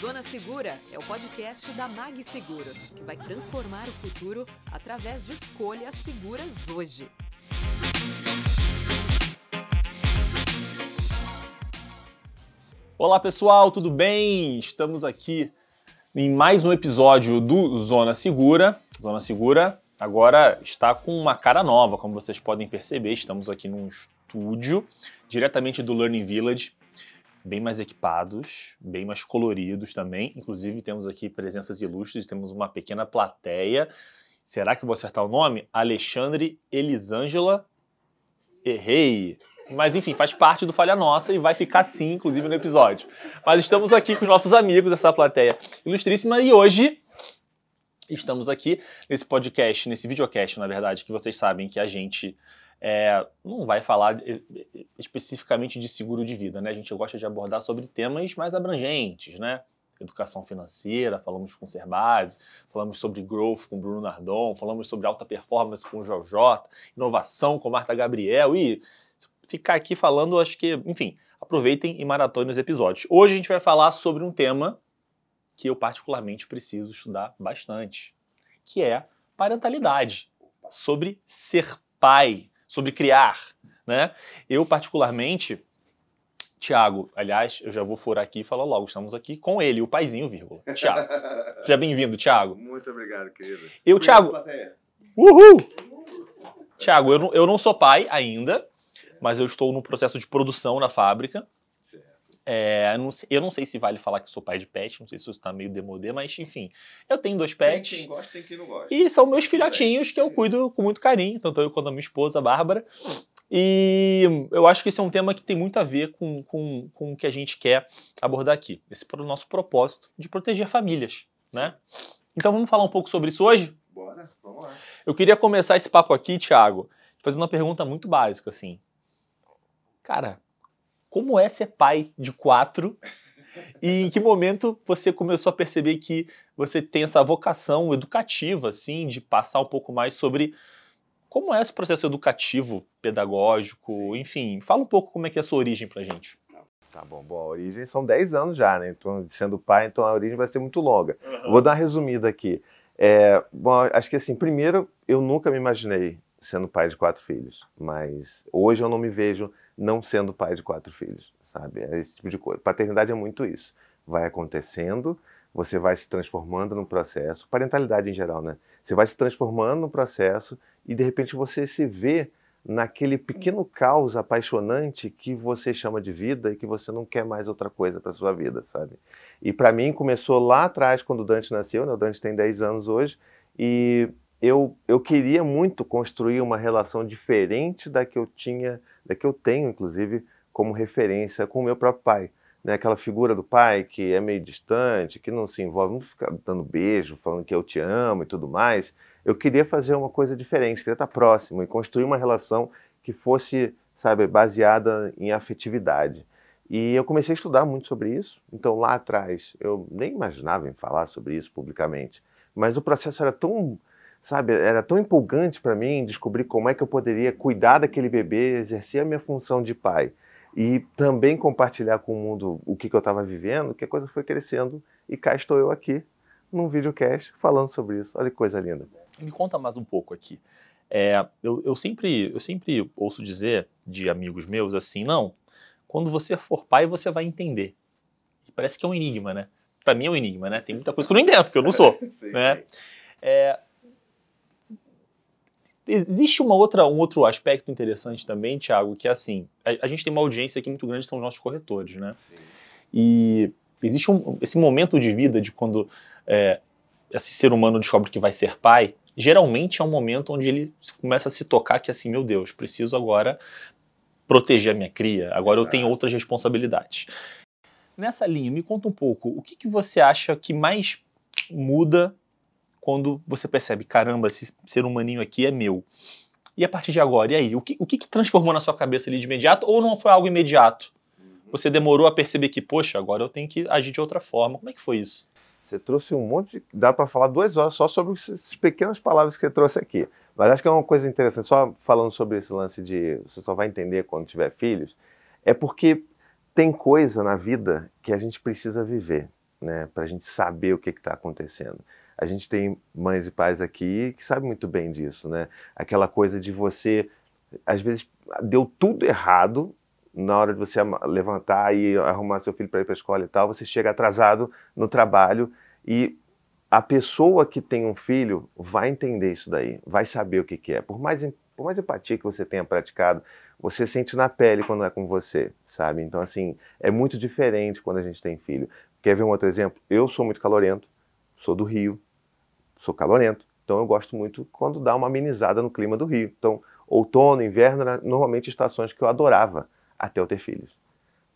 Zona Segura é o podcast da Mag Seguros, que vai transformar o futuro através de escolhas seguras hoje. Olá pessoal, tudo bem? Estamos aqui em mais um episódio do Zona Segura. Zona Segura agora está com uma cara nova, como vocês podem perceber. Estamos aqui num estúdio diretamente do Learning Village bem mais equipados, bem mais coloridos também. Inclusive, temos aqui presenças ilustres, temos uma pequena plateia. Será que vou acertar o nome? Alexandre Elisângela. Errei! Mas enfim, faz parte do Falha Nossa e vai ficar assim, inclusive, no episódio. Mas estamos aqui com os nossos amigos, essa plateia ilustríssima, e hoje estamos aqui nesse podcast, nesse videocast, na verdade, que vocês sabem que a gente é, não vai falar especificamente de seguro de vida, né? A gente gosta de abordar sobre temas mais abrangentes, né? Educação financeira, falamos com o Serbase, falamos sobre growth com Bruno Nardon, falamos sobre alta performance com o JJ, inovação com Marta Gabriel e ficar aqui falando, acho que, enfim, aproveitem e maratonem os episódios. Hoje a gente vai falar sobre um tema que eu particularmente preciso estudar bastante, que é parentalidade, sobre ser pai, sobre criar, né? Eu particularmente, Tiago, aliás, eu já vou furar aqui e falar logo, estamos aqui com ele, o paizinho, vírgula. Tiago. Seja bem-vindo, Tiago. Muito obrigado, querido. Eu, Tiago. Uhul! Tiago, eu não, eu não sou pai ainda, mas eu estou no processo de produção na fábrica. É, eu, não, eu, não, sei se vale falar que sou pai de pet, não sei se isso está meio demodê, mas enfim, eu tenho dois pets. Tem quem gosta, tem quem não gosta. E são meus filhotinhos que eu cuido com muito carinho, tanto eu quanto a minha esposa, a Bárbara. E eu acho que esse é um tema que tem muito a ver com, com, com o que a gente quer abordar aqui. Esse é o nosso propósito de proteger famílias, né? Então vamos falar um pouco sobre isso hoje? Bora, vamos lá. Eu queria começar esse papo aqui, Thiago, fazendo uma pergunta muito básica, assim. Cara, como é ser pai de quatro e em que momento você começou a perceber que você tem essa vocação educativa, assim, de passar um pouco mais sobre como é esse processo educativo, pedagógico, Sim. enfim, fala um pouco como é que é a sua origem pra gente. Tá bom, bom, a origem são 10 anos já, né? Então, sendo pai, então a origem vai ser muito longa. Uhum. Vou dar uma resumida aqui. É, bom, acho que assim, primeiro, eu nunca me imaginei sendo pai de quatro filhos, mas hoje eu não me vejo não sendo pai de quatro filhos, sabe? É esse tipo de coisa. Paternidade é muito isso. Vai acontecendo, você vai se transformando no processo. Parentalidade em geral, né? Você vai se transformando no processo e de repente você se vê naquele pequeno caos apaixonante que você chama de vida e que você não quer mais outra coisa para sua vida, sabe? E para mim começou lá atrás quando o Dante nasceu, né? O Dante tem 10 anos hoje e eu, eu queria muito construir uma relação diferente da que eu tinha é que eu tenho, inclusive, como referência com o meu próprio pai. Né? Aquela figura do pai que é meio distante, que não se envolve, não fica dando beijo, falando que eu te amo e tudo mais. Eu queria fazer uma coisa diferente, queria estar próximo e construir uma relação que fosse, sabe, baseada em afetividade. E eu comecei a estudar muito sobre isso. Então, lá atrás, eu nem imaginava em falar sobre isso publicamente. Mas o processo era tão sabe, era tão empolgante para mim descobrir como é que eu poderia cuidar daquele bebê, exercer a minha função de pai e também compartilhar com o mundo o que, que eu estava vivendo, que a coisa foi crescendo e cá estou eu aqui num videocast falando sobre isso. Olha que coisa linda. Me conta mais um pouco aqui. É, eu, eu, sempre, eu sempre ouço dizer de amigos meus assim, não, quando você for pai você vai entender. Parece que é um enigma, né? Para mim é um enigma, né? Tem muita coisa que eu não entendo, porque eu não sou, sim, né? Sim. É, Existe uma outra, um outro aspecto interessante também, Thiago, que é assim, a, a gente tem uma audiência aqui muito grande, são os nossos corretores, né? Sim. E existe um, esse momento de vida de quando é, esse ser humano descobre que vai ser pai, geralmente é um momento onde ele começa a se tocar que assim, meu Deus, preciso agora proteger a minha cria, agora Exato. eu tenho outras responsabilidades. Nessa linha, me conta um pouco, o que, que você acha que mais muda quando você percebe, caramba, esse ser humaninho aqui é meu. E a partir de agora, e aí? O que, o que, que transformou na sua cabeça ali de imediato ou não foi algo imediato? Uhum. Você demorou a perceber que, poxa, agora eu tenho que agir de outra forma. Como é que foi isso? Você trouxe um monte de. Dá para falar duas horas só sobre essas pequenas palavras que você trouxe aqui. Mas acho que é uma coisa interessante, só falando sobre esse lance de você só vai entender quando tiver filhos, é porque tem coisa na vida que a gente precisa viver. né, para a gente saber o que está acontecendo. A gente tem mães e pais aqui que sabem muito bem disso, né? Aquela coisa de você, às vezes, deu tudo errado na hora de você levantar e arrumar seu filho para ir para a escola e tal, você chega atrasado no trabalho e a pessoa que tem um filho vai entender isso daí, vai saber o que, que é. Por mais, por mais empatia que você tenha praticado, você sente na pele quando é com você, sabe? Então, assim, é muito diferente quando a gente tem filho. Quer ver um outro exemplo? Eu sou muito calorento, sou do Rio, sou calorento, então eu gosto muito quando dá uma amenizada no clima do Rio. Então, outono, inverno, normalmente estações que eu adorava até eu ter filhos.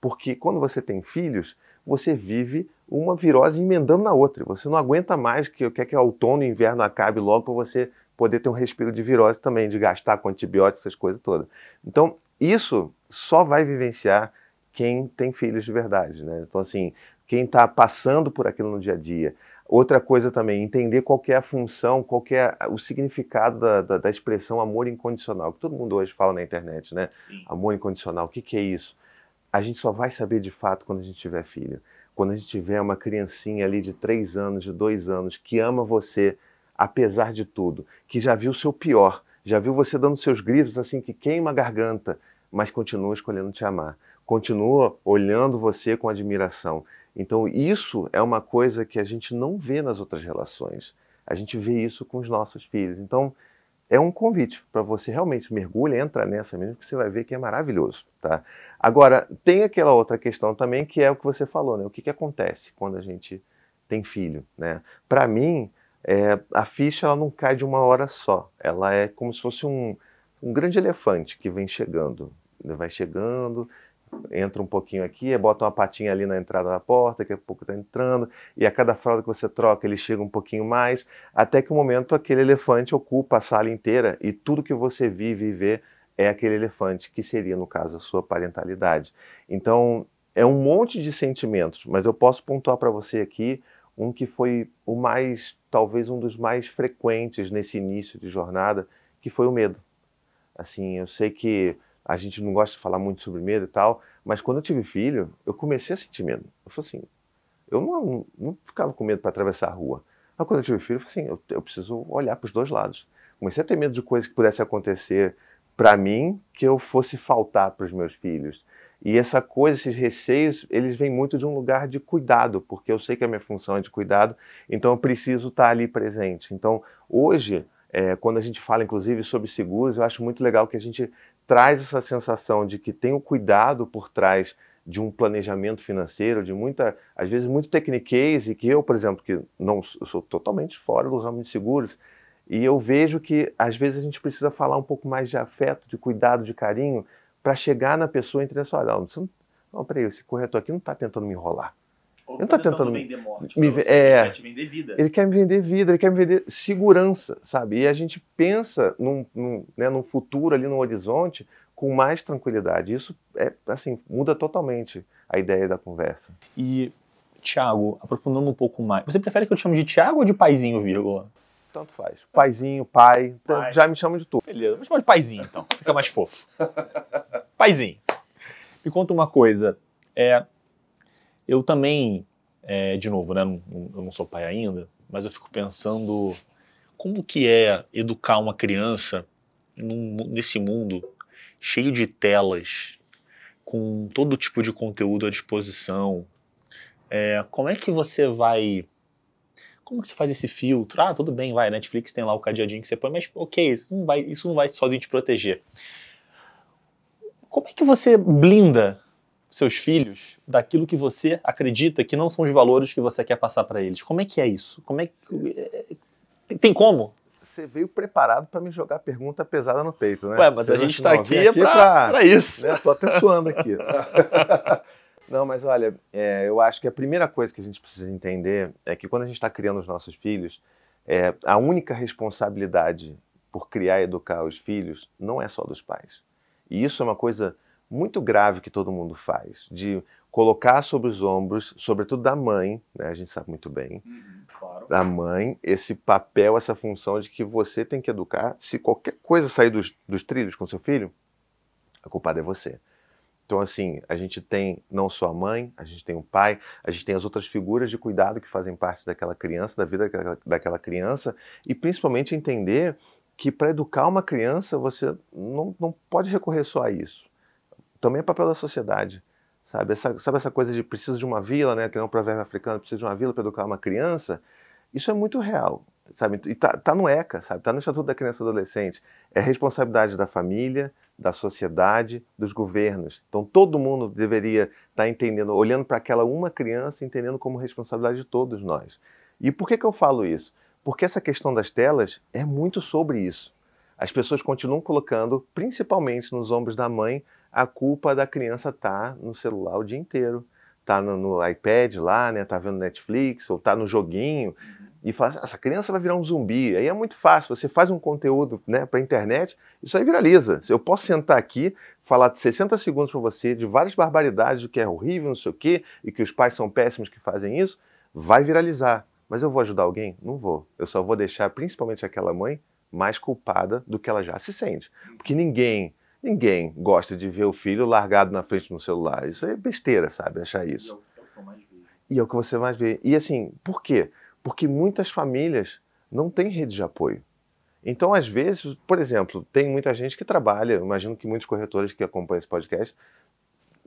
Porque quando você tem filhos, você vive uma virose emendando na outra. Você não aguenta mais que quer que o outono e inverno acabe logo para você poder ter um respiro de virose também, de gastar com antibióticos, essas coisas todas. Então, isso só vai vivenciar quem tem filhos de verdade, né? Então, assim, quem está passando por aquilo no dia a dia. Outra coisa também, entender qual é a função, qual é o significado da, da, da, expressão amor incondicional, que todo mundo hoje fala na internet, né? Sim. Amor incondicional, o que, que é isso? A gente só vai saber de fato quando a gente tiver filho. Quando a gente tiver uma criancinha ali de três anos, de dois anos, que ama você, apesar de tudo, que já viu o seu pior, já viu você dando seus gritos assim que queima a garganta, mas continua escolhendo te amar, continua olhando você com admiração. Então, isso é uma coisa que a gente não vê nas outras relações. A gente vê isso com os nossos filhos. Então, é um convite para você realmente mergulhar, entra nessa mesmo, que você vai ver que é maravilhoso, tá? Agora, tem aquela outra questão também, que é o que você falou, né? O que, que acontece quando a gente tem filho, né? Para mim, é, a ficha ela não cai de uma hora só. Ela é como se fosse um, um grande elefante que vem chegando. Vai chegando, entra um pouquinho aqui, bota uma patinha ali na entrada da porta, daqui a pouco está entrando, e a cada fralda que você troca ele chega um pouquinho mais, até que o um momento aquele elefante ocupa a sala inteira e tudo que você vive e vê é aquele elefante, que seria, no caso, a sua parentalidade. Então, é um monte de sentimentos, mas eu posso pontuar para você aqui um que foi o mais, talvez um dos mais frequentes nesse início de jornada, que foi o medo. Assim, eu sei que a gente não gosta de falar muito sobre medo e tal, mas quando eu tive filho, eu comecei a sentir medo. Eu falei assim, eu não, não ficava com medo para atravessar a rua. Mas quando eu tive filho, eu falei assim, eu, eu preciso olhar para os dois lados. Comecei a ter medo de coisas que pudessem acontecer para mim, que eu fosse faltar para os meus filhos. E essa coisa, esses receios, eles vêm muito de um lugar de cuidado, porque eu sei que a minha função é de cuidado, então eu preciso estar ali presente. Então, hoje, é, quando a gente fala, inclusive, sobre seguros, eu acho muito legal que a gente traz essa sensação de que tem o cuidado por trás de um planejamento financeiro, de muita, às vezes, muito techniquez, e que eu, por exemplo, que não eu sou totalmente fora do ramo de seguros, e eu vejo que, às vezes, a gente precisa falar um pouco mais de afeto, de cuidado, de carinho, para chegar na pessoa e entender assim, olha, não, não peraí, esse corretor aqui não está tentando me enrolar. Ou ele não está tentando vender morte, me, você, é, ele quer te vender vida. Ele quer me vender vida, ele quer me vender segurança, sabe? E a gente pensa num, num, né, num futuro ali no horizonte com mais tranquilidade. Isso é assim muda totalmente a ideia da conversa. E Tiago, aprofundando um pouco mais, você prefere que eu te chame de Tiago ou de Paizinho, vírgula? Tanto faz. Paizinho, pai, pai. já me chama de tudo. Beleza, vou chamar de Paizinho então, fica mais fofo. Paizinho. Me conta uma coisa. É, eu também, é, de novo, né, não, eu não sou pai ainda, mas eu fico pensando como que é educar uma criança num, nesse mundo cheio de telas, com todo tipo de conteúdo à disposição. É, como é que você vai como que você faz esse filtro? Ah, tudo bem, vai, Netflix tem lá o cadeadinho que você põe, mas ok, isso não vai, isso não vai sozinho te proteger. Como é que você blinda seus filhos daquilo que você acredita que não são os valores que você quer passar para eles? Como é que é isso? Como é que é, tem como? Você veio preparado para me jogar pergunta pesada no peito, né? Ué, mas você a gente está aqui, aqui para isso. Né? Tô até suando aqui. Não, mas olha, é, eu acho que a primeira coisa que a gente precisa entender é que quando a gente está criando os nossos filhos, é, a única responsabilidade por criar e educar os filhos não é só dos pais. E isso é uma coisa muito grave que todo mundo faz, de colocar sobre os ombros, sobretudo da mãe, né, a gente sabe muito bem, uhum, claro. da mãe, esse papel, essa função de que você tem que educar. Se qualquer coisa sair dos, dos trilhos com seu filho, a culpada é você. Então, assim, a gente tem não só a mãe, a gente tem o pai, a gente tem as outras figuras de cuidado que fazem parte daquela criança, da vida daquela, daquela criança, e principalmente entender que para educar uma criança você não, não pode recorrer só a isso. Também é papel da sociedade. Sabe essa, sabe essa coisa de preciso de uma vila, né? Tem um provérbio africano, precisa de uma vila para educar uma criança. Isso é muito real, sabe? E tá, tá no ECA, sabe? Tá no Estatuto da Criança e Adolescente. É responsabilidade da família, da sociedade, dos governos. Então todo mundo deveria estar tá entendendo, olhando para aquela uma criança, entendendo como responsabilidade de todos nós. E por que, que eu falo isso? Porque essa questão das telas é muito sobre isso. As pessoas continuam colocando, principalmente nos ombros da mãe, a culpa da criança tá no celular o dia inteiro, tá no, no, iPad lá, né, tá vendo Netflix ou tá no joguinho e fala, essa criança vai virar um zumbi. Aí é muito fácil, você faz um conteúdo, né, para internet, isso aí viraliza. Eu posso sentar aqui, falar 60 segundos para você de várias barbaridades do que é horrível, não sei o quê, e que os pais são péssimos que fazem isso, vai viralizar. Mas eu vou ajudar alguém? Não vou. Eu só vou deixar principalmente aquela mãe mais culpada do que ela já se sente. Porque ninguém Ninguém gosta de ver o filho largado na frente no celular. Isso é besteira, sabe? Achar isso. E é o que você mais vê. E assim, por quê? Porque muitas famílias não têm rede de apoio. Então, às vezes, por exemplo, tem muita gente que trabalha, imagino que muitos corretores que acompanham esse podcast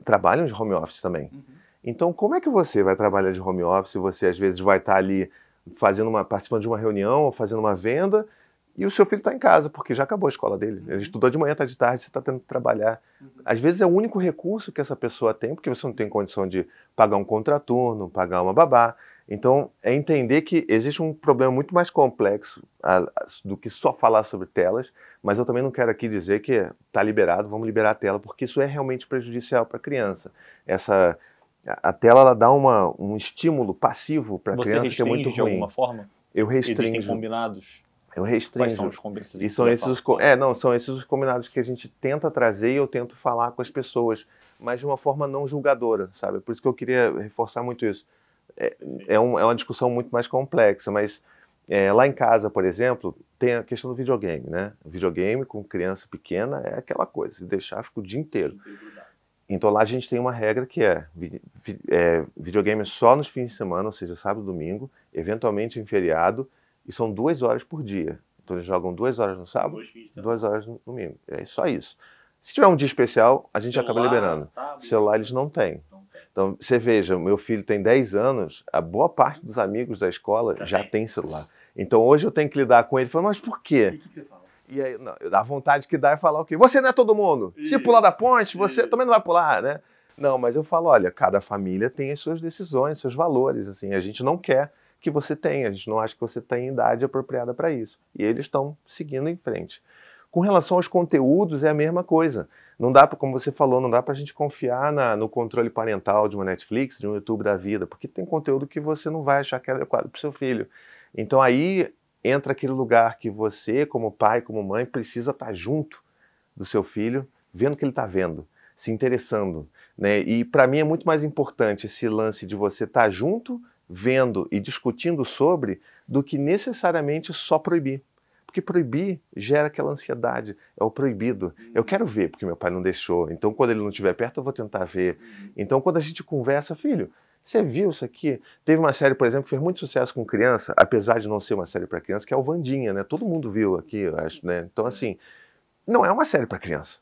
trabalham de home office também. Uhum. Então, como é que você vai trabalhar de home office se você às vezes vai estar ali fazendo uma, participando de uma reunião ou fazendo uma venda e o seu filho está em casa, porque já acabou a escola dele. Ele estudou de manhã, está de tarde, você está tendo que trabalhar. Uhum. Às vezes é o único recurso que essa pessoa tem, porque você não tem condição de pagar um contraturno, pagar uma babá. Então, é entender que existe um problema muito mais complexo a, a, do que só falar sobre telas, mas eu também não quero aqui dizer que está liberado, vamos liberar a tela, porque isso é realmente prejudicial para a criança. Essa, a, a tela ela dá uma, um estímulo passivo para a criança que é muito ruim. de alguma forma? Eu restringo. Existem combinados? Eu restringo. Quais são os combinados? E são esses os, é, não, são esses os combinados que a gente tenta trazer e eu tento falar com as pessoas, mas de uma forma não julgadora, sabe? Por isso que eu queria reforçar muito isso. É, é, um, é uma discussão muito mais complexa, mas é, lá em casa, por exemplo, tem a questão do videogame, né? O videogame com criança pequena é aquela coisa, se deixar fica o dia inteiro. Então lá a gente tem uma regra que é, é videogame só nos fins de semana, ou seja, sábado e domingo, eventualmente em feriado, e são duas horas por dia. Então eles jogam duas horas no sábado, duas horas no domingo. É só isso. Se tiver um dia especial, a gente celular, acaba liberando. Tablet, celular eles não têm. Então, você veja, meu filho tem 10 anos, a boa parte dos amigos da escola já, já tem. celular. Então hoje eu tenho que lidar com ele, falando, mas por quê? E, que que e aí, não, dá vontade que dá é falar o quê? Você não é todo mundo. Isso, Se pular da ponte, você isso. também não vai pular, né? Não, mas eu falo, olha, cada família tem as suas decisões, seus valores, assim, a gente não quer que você tem. A gente não acha que você tem idade apropriada para isso. E eles estão seguindo em frente. Com relação aos conteúdos, é a mesma coisa. Não dá, como você falou, não dá para a gente confiar na, no controle parental de uma Netflix, de um YouTube da vida, porque tem conteúdo que você não vai achar que é adequado para o seu filho. Então aí entra aquele lugar que você, como pai, como mãe, precisa estar tá junto do seu filho, vendo o que ele está vendo, se interessando. Né? E para mim é muito mais importante esse lance de você estar tá junto vendo e discutindo sobre do que necessariamente só proibir. Porque proibir gera aquela ansiedade, é o proibido. Eu quero ver porque meu pai não deixou, então quando ele não estiver perto eu vou tentar ver. Então quando a gente conversa, filho, você viu isso aqui? Teve uma série, por exemplo, que fez muito sucesso com criança, apesar de não ser uma série para criança, que é o Vandinha, né? Todo mundo viu aqui, eu acho, né? Então assim, não é uma série para criança.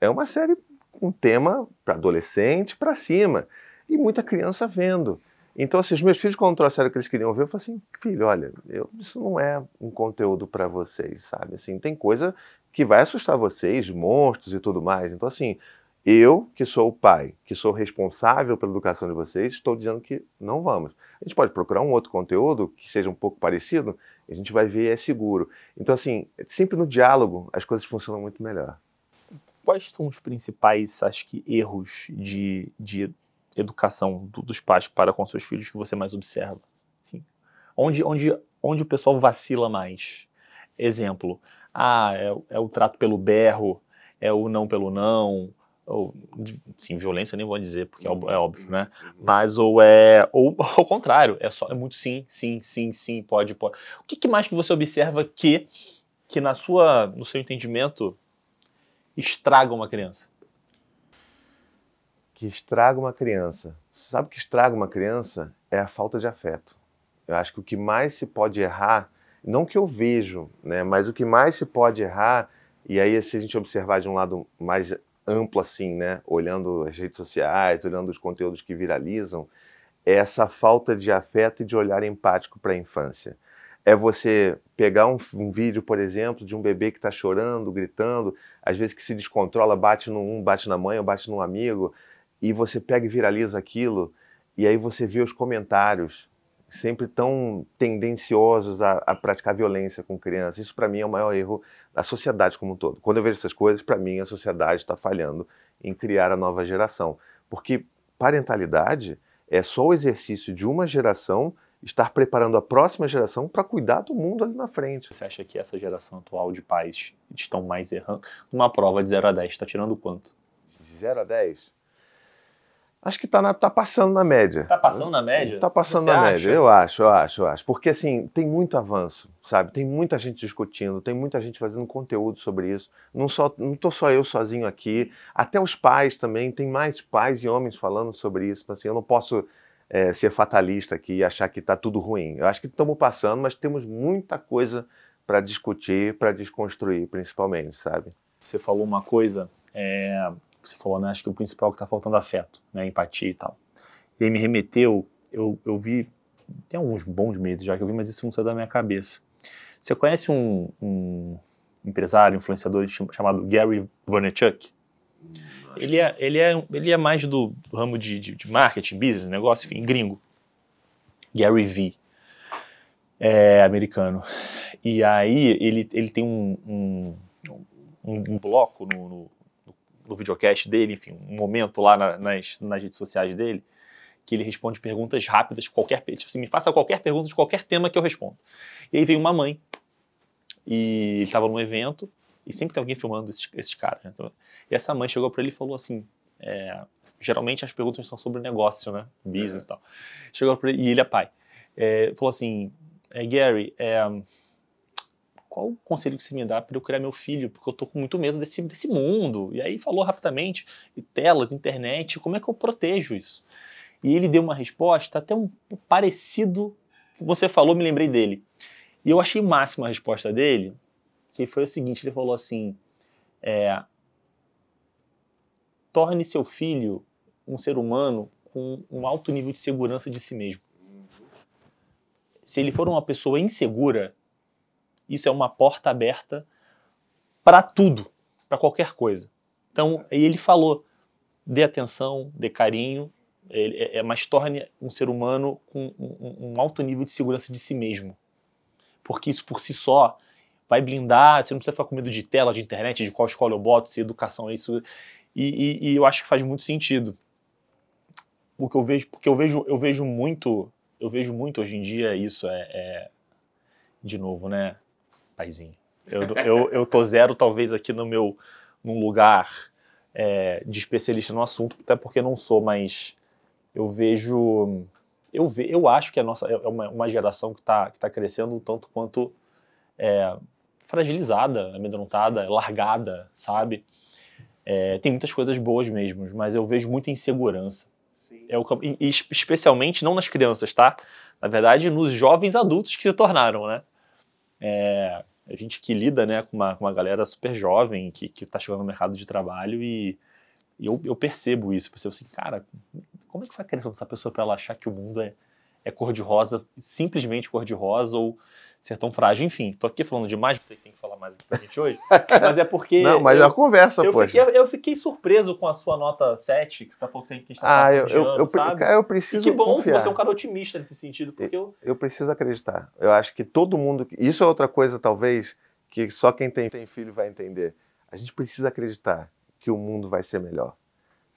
É uma série com um tema para adolescente, para cima. E muita criança vendo. Então, assim, os meus filhos, quando trouxeram o que eles queriam ver, eu falei assim, filho, olha, eu, isso não é um conteúdo para vocês, sabe? Assim, tem coisa que vai assustar vocês, monstros e tudo mais. Então, assim, eu, que sou o pai, que sou responsável pela educação de vocês, estou dizendo que não vamos. A gente pode procurar um outro conteúdo que seja um pouco parecido, a gente vai ver é seguro. Então, assim, sempre no diálogo as coisas funcionam muito melhor. Quais são os principais, acho que, erros de, de educação do, dos pais para com seus filhos que você mais observa? Assim, onde, onde, onde o pessoal vacila mais? Exemplo, ah, é, é, o trato pelo berro, é o não pelo não, ou, sim, violência nem vou dizer, porque é, é óbvio, né? Mas ou é, ou ao contrário, é só, é muito sim, sim, sim, sim, pode, pode. O que, que mais que você observa que, que na sua, no seu entendimento, estraga uma criança? Que estraga uma criança. Sabe o que estraga uma criança? É a falta de afeto. Eu acho que o que mais se pode errar, não que eu vejo, né, mas o que mais se pode errar, e aí se a gente observar de um lado mais amplo assim, né, olhando as redes sociais, olhando os conteúdos que viralizam, é essa falta de afeto e de olhar empático para a infância. É você pegar um, um, vídeo, por exemplo, de um bebê que está chorando, gritando, às vezes que se descontrola, bate num, bate na mãe ou bate num amigo, e você pega e viraliza aquilo, e aí você vê os comentários sempre tão tendenciosos a, a praticar violência com crianças. Isso para mim é o maior erro da sociedade como um todo. Quando eu vejo essas coisas, para mim a sociedade está falhando em criar a nova geração, porque parentalidade é só o exercício de uma geração estar preparando a próxima geração para cuidar do mundo ali na frente. Você acha que essa geração atual de pais estão mais errando? Uma prova de 0 a 10, está tirando quanto? De 0 a 10? Acho que está tá passando na média. Está passando na média? Está passando Você na acha? média, eu acho, eu acho, eu acho. Porque assim, tem muito avanço, sabe? Tem muita gente discutindo, tem muita gente fazendo conteúdo sobre isso. Não só, não tô só eu sozinho aqui, até os pais também, tem mais pais e homens falando sobre isso. Então, assim, eu não posso é, ser fatalista aqui e achar que está tudo ruim. Eu acho que estamos passando, mas temos muita coisa para discutir, para desconstruir, principalmente, sabe? Você falou uma coisa é, você falou, né? Acho que o principal é que está faltando afeto, né? Empatia e tal. E aí me remeteu, eu, eu vi, tem alguns bons meses já que eu vi, mas isso não saiu da minha cabeça. Você conhece um, um empresário, influenciador chamado Gary Vaynerchuk? Ele é, ele, é, ele é mais do, ramo de, de, de, marketing, business, negócio, enfim, gringo. Gary V. É americano. E aí ele, ele tem um, um, um, um bloco no, no no videocast dele, enfim, um momento lá na, nas, nas redes sociais dele, que ele responde perguntas rápidas, qualquer, tipo assim, me faça qualquer pergunta de qualquer tema que eu respondo. E aí veio uma mãe, e ele estava num evento, e sempre tem alguém filmando esses, esses caras. Né? Então, e essa mãe chegou para ele e falou assim, é, geralmente as perguntas são sobre negócio, né, business e tal. Chegou para ele, e ele é pai, é, falou assim, é, Gary, é, qual o conselho que você me dá para eu criar meu filho? Porque eu tô com muito medo desse, desse mundo. E aí falou rapidamente, telas, internet, como é que eu protejo isso? E ele deu uma resposta até um parecido você falou, me lembrei dele. E eu achei máxima a resposta dele, que foi o seguinte, ele falou assim, é, torne seu filho um ser humano com um alto nível de segurança de si mesmo. Se ele for uma pessoa insegura, isso é uma porta aberta para tudo, para qualquer coisa. Então, ele falou: dê atenção, dê carinho, é, é, mas torne um ser humano com um, um, alto nível de segurança de si mesmo. Porque isso por si só vai blindar, você não precisa ficar com medo de tela, de internet, de qual escola eu boto, se educação é isso. E, e, e eu acho que faz muito sentido. O que eu vejo, porque eu vejo, eu vejo muito, eu vejo muito hoje em dia isso é, é de novo, né? Paizinho. Eu, eu, eu tô zero, talvez, aqui no meu num lugar é, de especialista no assunto, até porque não sou, mas eu vejo. Eu, ve, eu acho que a nossa é uma, uma geração que está que tá crescendo um tanto quanto é, fragilizada, amedrontada, largada, sabe? É, tem muitas coisas boas mesmo, mas eu vejo muita insegurança. É o, e, especialmente não nas crianças, tá? Na verdade, nos jovens adultos que se tornaram, né? É, a gente que lida né, com, uma, com uma galera super jovem que está chegando no mercado de trabalho e, e eu, eu, percebo isso. Percebo assim, cara, como é que foi a criação dessa pessoa para ela achar que o mundo é, é cor-de-rosa, simplesmente cor-de-rosa ou ser tão frágil. Enfim, tô aqui falando demais, você tem que falar mais aqui pra gente hoje. Mas é porque. Não, mas eu, uma conversa, eu poxa. Fiquei, eu fiquei surpreso com a sua nota 7, que você tá falando que a gente tá ah, eu, eu, eu, sabe? eu preciso. E que bom confiar. que você é um cara otimista nesse sentido, porque eu. Eu preciso acreditar. Eu acho que todo mundo. Isso é outra coisa, talvez, que só quem tem, tem filho vai entender. A gente precisa acreditar que o mundo vai ser melhor.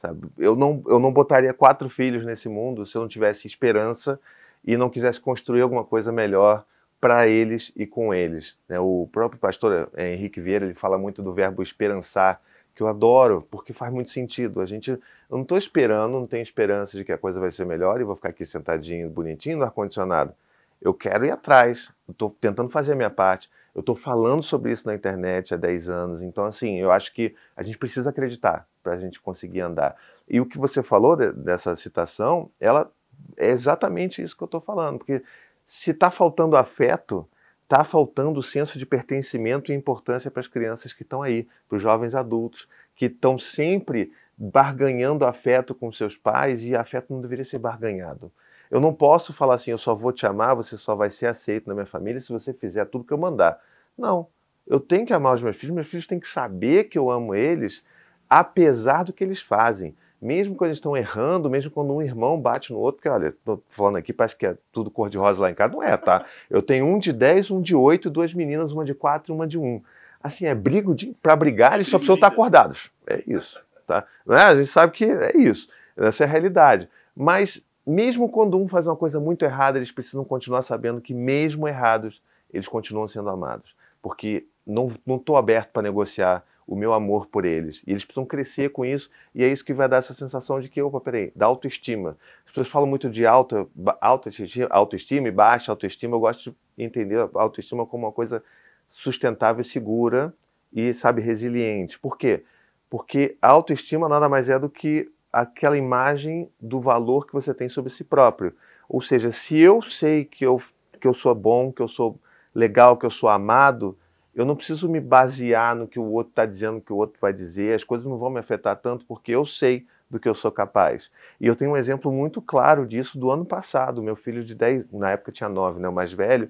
Sabe? Eu, não, eu não botaria quatro filhos nesse mundo se eu não tivesse esperança e não quisesse construir alguma coisa melhor para eles e com eles. Né? O próprio pastor é, Henrique Vieira ele fala muito do verbo esperançar, que eu adoro, porque faz muito sentido. A gente, eu não estou esperando, não tenho esperança de que a coisa vai ser melhor e vou ficar aqui sentadinho, bonitinho no ar-condicionado. Eu quero ir atrás, estou tentando fazer a minha parte. Eu estou falando sobre isso na internet há 10 anos, então assim, eu acho que a gente precisa acreditar para a gente conseguir andar. E o que você falou de, dessa citação, ela é exatamente isso que eu estou falando, porque se está faltando afeto, está faltando senso de pertencimento e importância para as crianças que estão aí, para os jovens adultos, que estão sempre barganhando afeto com seus pais e afeto não deveria ser barganhado. Eu não posso falar assim, eu só vou te amar, você só vai ser aceito na minha família se você fizer tudo que eu mandar. Não. Eu tenho que amar os meus filhos, meus filhos têm que saber que eu amo eles, apesar do que eles fazem. Mesmo quando eles estão errando, mesmo quando um irmão bate no outro, porque olha, tô falando aqui, parece que é tudo cor-de-rosa lá em casa. Não é, tá? Eu tenho um de 10, um de 8, duas meninas, uma de 4 e uma de 1. Assim, é brigo de, pra brigar, eles só precisam estar acordados. É isso. Tá? Né? A gente sabe que é isso. Essa é a realidade. Mas mesmo quando um faz uma coisa muito errada, eles precisam continuar sabendo que, mesmo errados, eles continuam sendo amados. Porque não estou aberto para negociar o meu amor por eles. E eles precisam crescer com isso, e é isso que vai dar essa sensação de que, opa, peraí, da autoestima. As pessoas falam muito de alta, autoestima, autoestima e baixa autoestima. Eu gosto de entender a autoestima como uma coisa sustentável segura e, sabe, resiliente. Por quê? Porque a autoestima nada mais é do que aquela imagem do valor que você tem sobre si próprio. Ou seja, se eu sei que eu, que eu sou bom, que eu sou legal, que eu sou amado, eu não preciso me basear no que o outro está dizendo, que o outro vai dizer, as coisas não vão me afetar tanto porque eu sei do que eu sou capaz. E eu tenho um exemplo muito claro disso do ano passado. Meu filho de 10, na época tinha 9, né, o mais velho,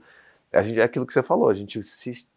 a gente, é aquilo que você falou, a gente se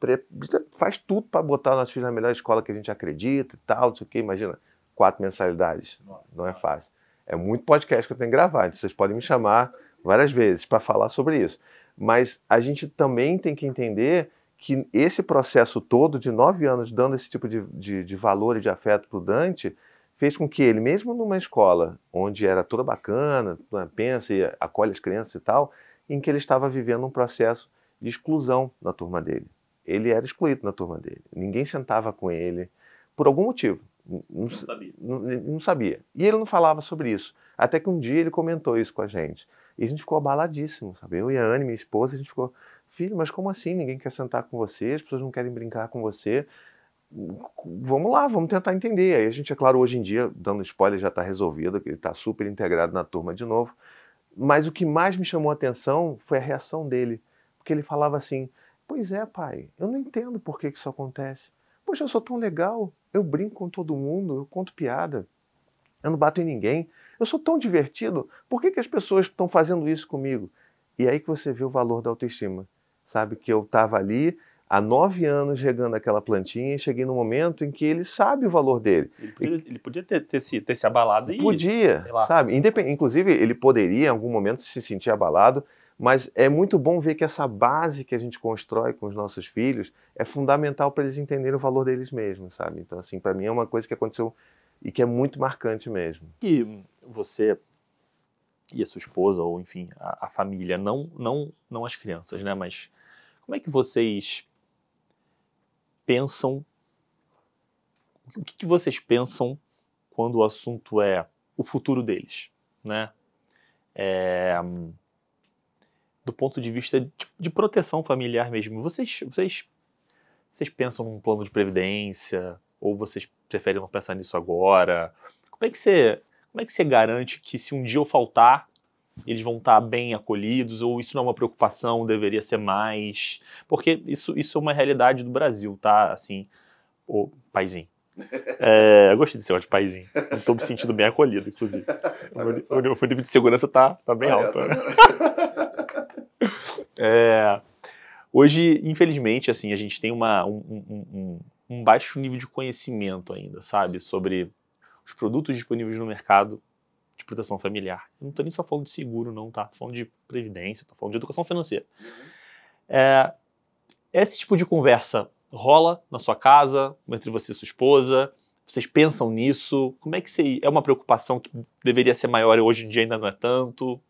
faz tudo para botar nossos filhos na melhor escola que a gente acredita e tal, não sei o que, imagina quatro mensalidades. Nossa. Não é fácil. É muito podcast que eu tenho que gravar, então vocês podem me chamar várias vezes para falar sobre isso. Mas a gente também tem que entender que esse processo todo de nove anos dando esse tipo de, de, de valor e de afeto para o Dante fez com que ele, mesmo numa escola onde era toda bacana, pensa e acolhe as crianças e tal, em que ele estava vivendo um processo de exclusão na turma dele. Ele era excluído na turma dele. Ninguém sentava com ele por algum motivo. Não, não, sabia. Não, não, sabia. E ele não falava sobre isso. Até que um dia ele comentou isso com a gente. E a gente ficou abaladíssimo, sabe? Eu e a Anne, minha esposa, a gente ficou, filho, mas como assim? Ninguém quer sentar com você, as pessoas não querem brincar com você. Vamos lá, vamos tentar entender. Aí a gente, é claro, hoje em dia, dando spoiler, já está resolvido, ele está super integrado na turma de novo. Mas o que mais me chamou a atenção foi a reação dele. Porque ele falava assim: Pois é, pai, eu não entendo por que, isso acontece. Poxa, eu sou tão legal, eu brinco com todo mundo, eu conto piada, eu não bato em ninguém, eu sou tão divertido, por que, que as pessoas estão fazendo isso comigo? E aí que você vê o valor da autoestima. Sabe que eu estava ali há nove anos regando aquela plantinha e cheguei no momento em que ele sabe o valor dele. Ele podia, ele podia ter, ter, se, ter se abalado e. Podia, sabe? Independ... Inclusive, ele poderia em algum momento se sentir abalado, mas é muito bom ver que essa base que a gente constrói com os nossos filhos é fundamental para eles entenderem o valor deles mesmos, sabe? Então, assim, para mim é uma coisa que aconteceu e que é muito marcante mesmo. E você e a sua esposa, ou enfim, a, a família, não, não, não as crianças, né? Mas como é que vocês pensam? O que, que vocês pensam quando o assunto é o futuro deles, né? É, do ponto de vista de, de, proteção familiar mesmo. Vocês, vocês, vocês pensam num plano de previdência ou vocês preferem não pensar nisso agora? Como é que você, como é que você garante que se um dia eu faltar, eles vão estar bem acolhidos ou isso não é uma preocupação, deveria ser mais? Porque isso, isso é uma realidade do Brasil, tá? Assim, o paizinho. É, eu gostei de ser de paizinho. Estou me sentindo bem acolhido, inclusive. O, o nível de segurança tá, tá bem alto. Né? É, hoje, infelizmente, assim, a gente tem uma, um, um, um, um baixo nível de conhecimento ainda, sabe? Sobre os produtos disponíveis no mercado de proteção familiar. Eu não estou nem só falando de seguro, não, tá? Tô falando de previdência, tô falando de educação financeira. Uhum. É, esse tipo de conversa rola na sua casa, entre você e sua esposa? Vocês pensam nisso? Como é que você, é uma preocupação que deveria ser maior e hoje em dia ainda não é tanto?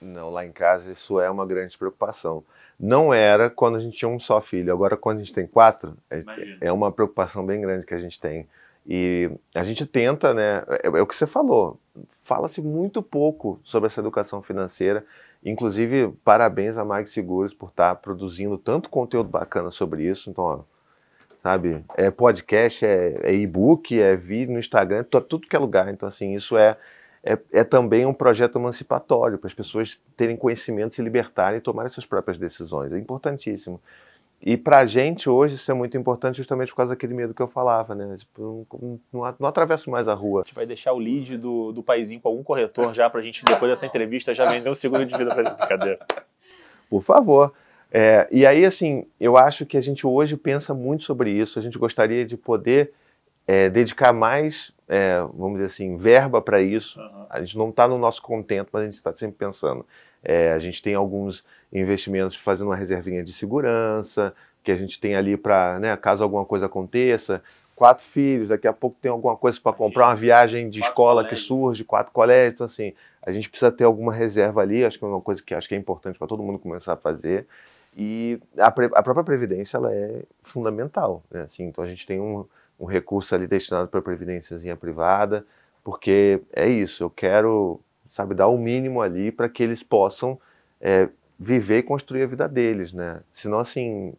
Não, lá em casa isso é uma grande preocupação. Não era quando a gente tinha um só filho, agora quando a gente tem quatro, é, é uma preocupação bem grande que a gente tem. E a gente tenta, né? É, é o que você falou. Fala-se muito pouco sobre essa educação financeira. Inclusive, parabéns a Mag Seguros por estar produzindo tanto conteúdo bacana sobre isso. Então, ó, sabe? É podcast, é, é e-book, é vídeo no Instagram, tudo que é lugar. Então, assim, isso é, é, é também um projeto emancipatório para as pessoas terem conhecimento, se libertarem e tomarem suas próprias decisões. É importantíssimo. E para a gente hoje isso é muito importante justamente por causa daquele medo que eu falava, né? Tipo, não, não, não, atravesso mais a rua. A gente vai deixar o lead do, do paizinho com algum corretor já para a gente, depois dessa entrevista, já vender um seguro de vida para essa brincadeira. Por favor. É, e aí, assim, eu acho que a gente hoje pensa muito sobre isso. A gente gostaria de poder é, dedicar mais, é, vamos dizer assim, verba para isso. Uhum. A gente não está no nosso contento, mas a gente está sempre pensando. É, a gente tem alguns investimentos fazendo uma reservinha de segurança, que a gente tem ali para, né, caso alguma coisa aconteça. Quatro filhos, daqui a pouco tem alguma coisa para comprar, uma viagem de escola que surge, quatro colégios. Então, assim, a gente precisa ter alguma reserva ali. Acho que é uma coisa que acho que é importante para todo mundo começar a fazer. E a, a própria previdência ela é fundamental. Né? Assim, então a gente tem um, um recurso ali destinado para a previdênciazinha privada, porque é isso, eu quero sabe, dar o mínimo ali para que eles possam é, viver e construir a vida deles, né? Senão, assim,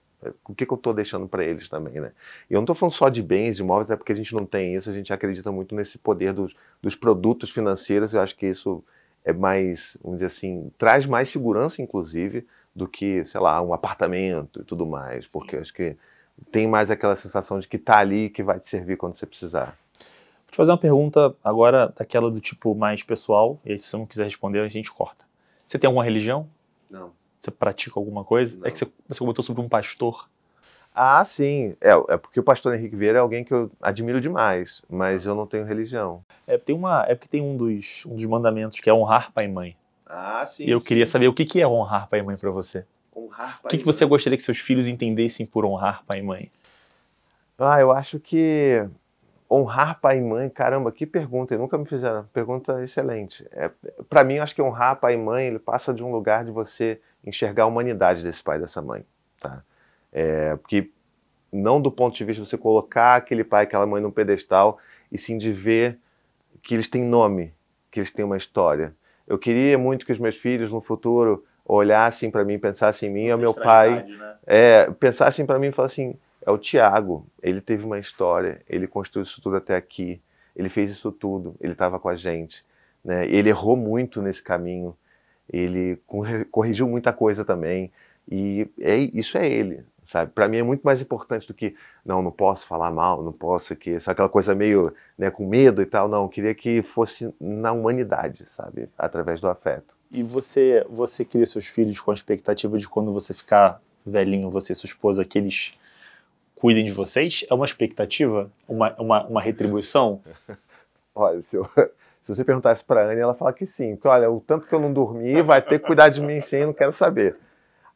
o que, que eu estou deixando para eles também, né? E eu não estou falando só de bens, de imóveis, é porque a gente não tem isso, a gente acredita muito nesse poder dos, dos produtos financeiros, eu acho que isso é mais, vamos dizer assim, traz mais segurança, inclusive, do que, sei lá, um apartamento e tudo mais, porque acho que tem mais aquela sensação de que está ali que vai te servir quando você precisar. Te fazer uma pergunta agora daquela do tipo mais pessoal, e aí se você não quiser responder, a gente corta. Você tem alguma religião? Não. Você pratica alguma coisa? Não. É que você, você comentou sobre um pastor. Ah, sim. É, é porque o pastor Henrique Vieira é alguém que eu admiro demais, mas eu não tenho religião. É, tem uma, é porque tem um dos, um dos mandamentos que é honrar pai e mãe. Ah, sim. E eu sim, queria saber o que, que é honrar pai e mãe para você. Honrar pai O que, que você gostaria que seus filhos entendessem por honrar pai e mãe? Ah, eu acho que honrar pai e mãe, caramba, que pergunta, nunca me fizeram. Pergunta excelente. É, para mim, acho que honrar pai e mãe, ele passa de um lugar de você enxergar a humanidade desse pai e dessa mãe, tá? É, porque não do ponto de vista de você colocar aquele pai, aquela mãe num pedestal, e sim de ver que eles têm nome, que eles têm uma história. Eu queria muito que os meus filhos no futuro olhassem para mim, pensassem em mim, é meu pai, Né? é, pensassem para mim e falassem assim, é o Tiago, ele teve uma história, ele construiu isso tudo até aqui, ele fez isso tudo, ele estava com a gente, né? Ele errou muito nesse caminho, ele corrigiu muita coisa também, e é, isso é ele, sabe? Para mim é muito mais importante do que não, não posso falar mal, não posso que essa aquela coisa meio, né, com medo e tal, não, queria que fosse na humanidade, sabe? Através do afeto. E você, você cria seus filhos com a expectativa de quando você ficar velhinho, você e sua esposa, que eles cuidem de vocês? É uma expectativa? Uma, uma, uma retribuição? Olha, se, eu, se você perguntasse para a Anne, ela fala que sim. Porque, olha, o tanto que eu não dormi, vai ter que cuidar de mim sim, não quero saber.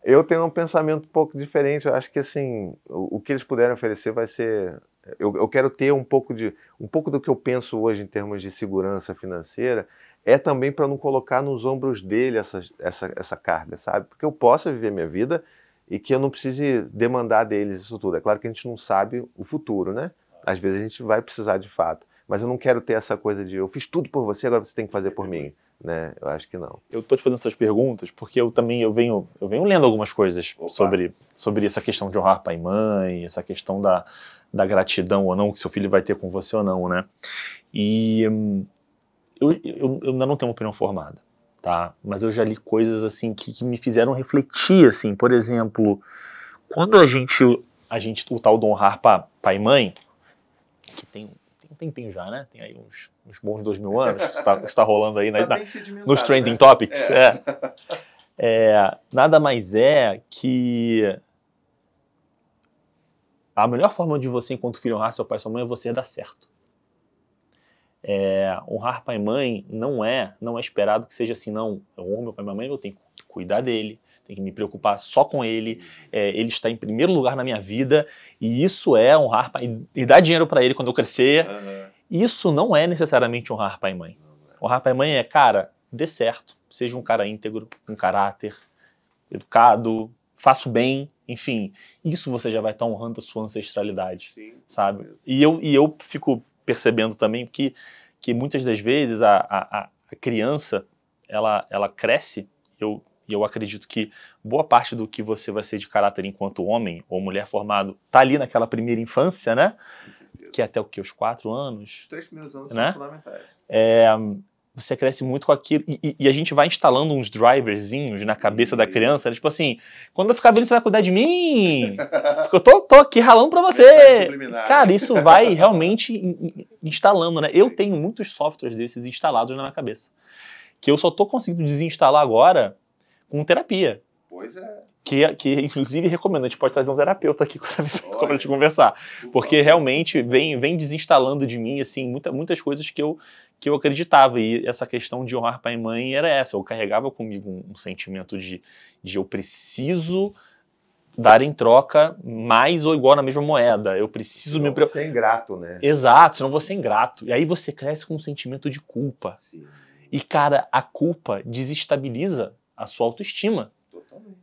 Eu tenho um pensamento um pouco diferente. Eu acho que, assim, o, o que eles puderem oferecer vai ser... Eu, eu quero ter um pouco, de, um pouco do que eu penso hoje em termos de segurança financeira, é também para não colocar nos ombros dele essa, essa, essa carga, sabe? Porque eu possa viver minha vida e que eu não precise demandar deles isso tudo. É claro que a gente não sabe o futuro, né? Às vezes a gente vai precisar de fato. Mas eu não quero ter essa coisa de eu fiz tudo por você, agora você tem que fazer por mim. Né? Eu acho que não. Eu tô te fazendo essas perguntas porque eu também eu venho, eu venho lendo algumas coisas sobre, sobre essa questão de honrar pai e mãe, essa questão da, da gratidão ou não que seu filho vai ter com você ou não, né? E hum, eu, eu, eu ainda não tenho uma opinião formada, tá? Mas eu já li coisas assim que, que me fizeram refletir, assim, por exemplo, quando a gente, a gente o tal do honrar pa, pai e mãe, que tem, um tempinho já, né? Tem aí uns, uns bons dois mil anos, está, está rolando aí na, Tá na, nos trending né? topics, é. é. Nada mais é que a melhor forma de você, enquanto filho, honrar seu pai e sua mãe é você dar certo. É, honrar pai e mãe não é não é esperado que seja assim, não, eu honro meu pai e minha mãe, eu tenho que cuidar dele, tenho que me preocupar só com ele, é, ele está em primeiro lugar na minha vida, e isso é honrar pai e dar dinheiro para ele quando eu crescer. Uhum. Isso não é necessariamente honrar pai e mãe. Honrar pai e mãe é, cara, dê certo, seja um cara íntegro, um caráter, educado, faça o bem, enfim, isso você já vai estar honrando a sua ancestralidade, Sim, sabe? E eu, e eu fico percebendo também que, que muitas das vezes a, a, a criança ela, ela cresce, eu, E eu acredito que boa parte do que você vai ser de caráter enquanto homem ou mulher formado tá ali naquela primeira infância, né? Que é até o que? Os quatro anos? Os três primeiros anos Né? são fundamentais. É, você cresce muito com aquilo. E, e- a gente vai instalando uns driverzinhos na cabeça da criança. né? Tipo assim, quando eu ficar velho, você vai cuidar de mim. Porque eu tô, tô aqui ralando pra você. subliminar. Cara, isso vai realmente in- in- instalando, né? Eu tenho muitos softwares desses instalados na minha cabeça. Que eu só tô conseguindo desinstalar agora com terapia. Pois é. Que, que inclusive recomendo, a gente pode trazer um terapeuta aqui Olha. gente conversar. Porque realmente vem, vem desinstalando de mim, assim, muita, muitas coisas que eu, que eu acreditava. E essa questão de honrar pai e mãe era essa. Eu carregava comigo um, um sentimento de, de eu preciso dar em troca mais ou igual na mesma moeda. Eu preciso me preocupar. Você é ingrato, né? Exato, senão você é ingrato. E aí você cresce com um sentimento de culpa. Sim. E, cara, a culpa desestabiliza a sua autoestima.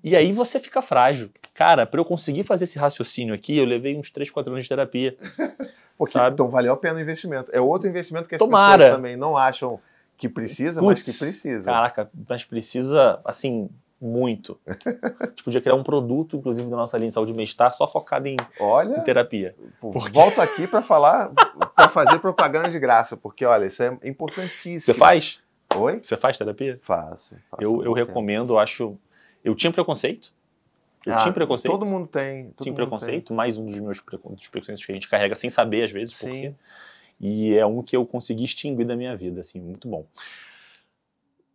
E aí você fica frágil. Cara, pra eu conseguir fazer esse raciocínio aqui, eu levei uns 3, 4 anos de terapia. Porque? Então valeu a pena o investimento. É outro investimento que as Tomara. pessoas também não acham que precisa, mas que precisa. Caraca, mas precisa, assim, muito. A gente podia criar um produto, inclusive, da nossa linha de saúde e bem-estar, só focado em, em Olha, terapia. pô, Porque- volto aqui para falar, para fazer propaganda de graça, porque olha, isso é importantíssimo. Você faz? Oi? Você faz terapia? Faço. faço Eu, eu recomendo, eu acho. Eu tinha preconceito. Eu Ah, tinha preconceito. Todo mundo tem. todo tinha preconceito, mais um dos meus dos preconceitos que a gente carrega sem saber, às vezes, por quê. E é um que eu consegui extinguir da minha vida, assim, muito bom.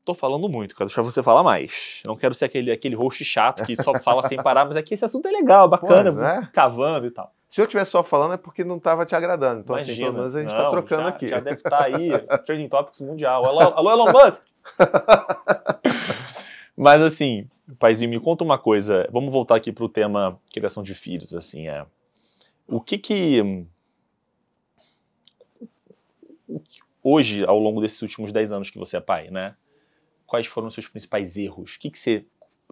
Tô falando muito, quero deixar você falar mais. Não quero ser aquele, aquele host chato que só fala sem parar, mas aqui esse assunto é legal, bacana, Pô, né? cavando e tal. Se eu estivesse só falando é porque não estava te agradando. Então, assim, Imagina. pelo menos a gente está trocando já, aqui. Já deve estar aí, Trading Topics Mundial. Alô, alô Elon Musk! Mas assim, paizinho, me conta uma coisa. Vamos voltar aqui pro tema criação de filhos, assim, é. O que que o que- hoje, ao longo desses últimos 10 anos que você é pai, né? Quais foram os seus principais erros? O que que você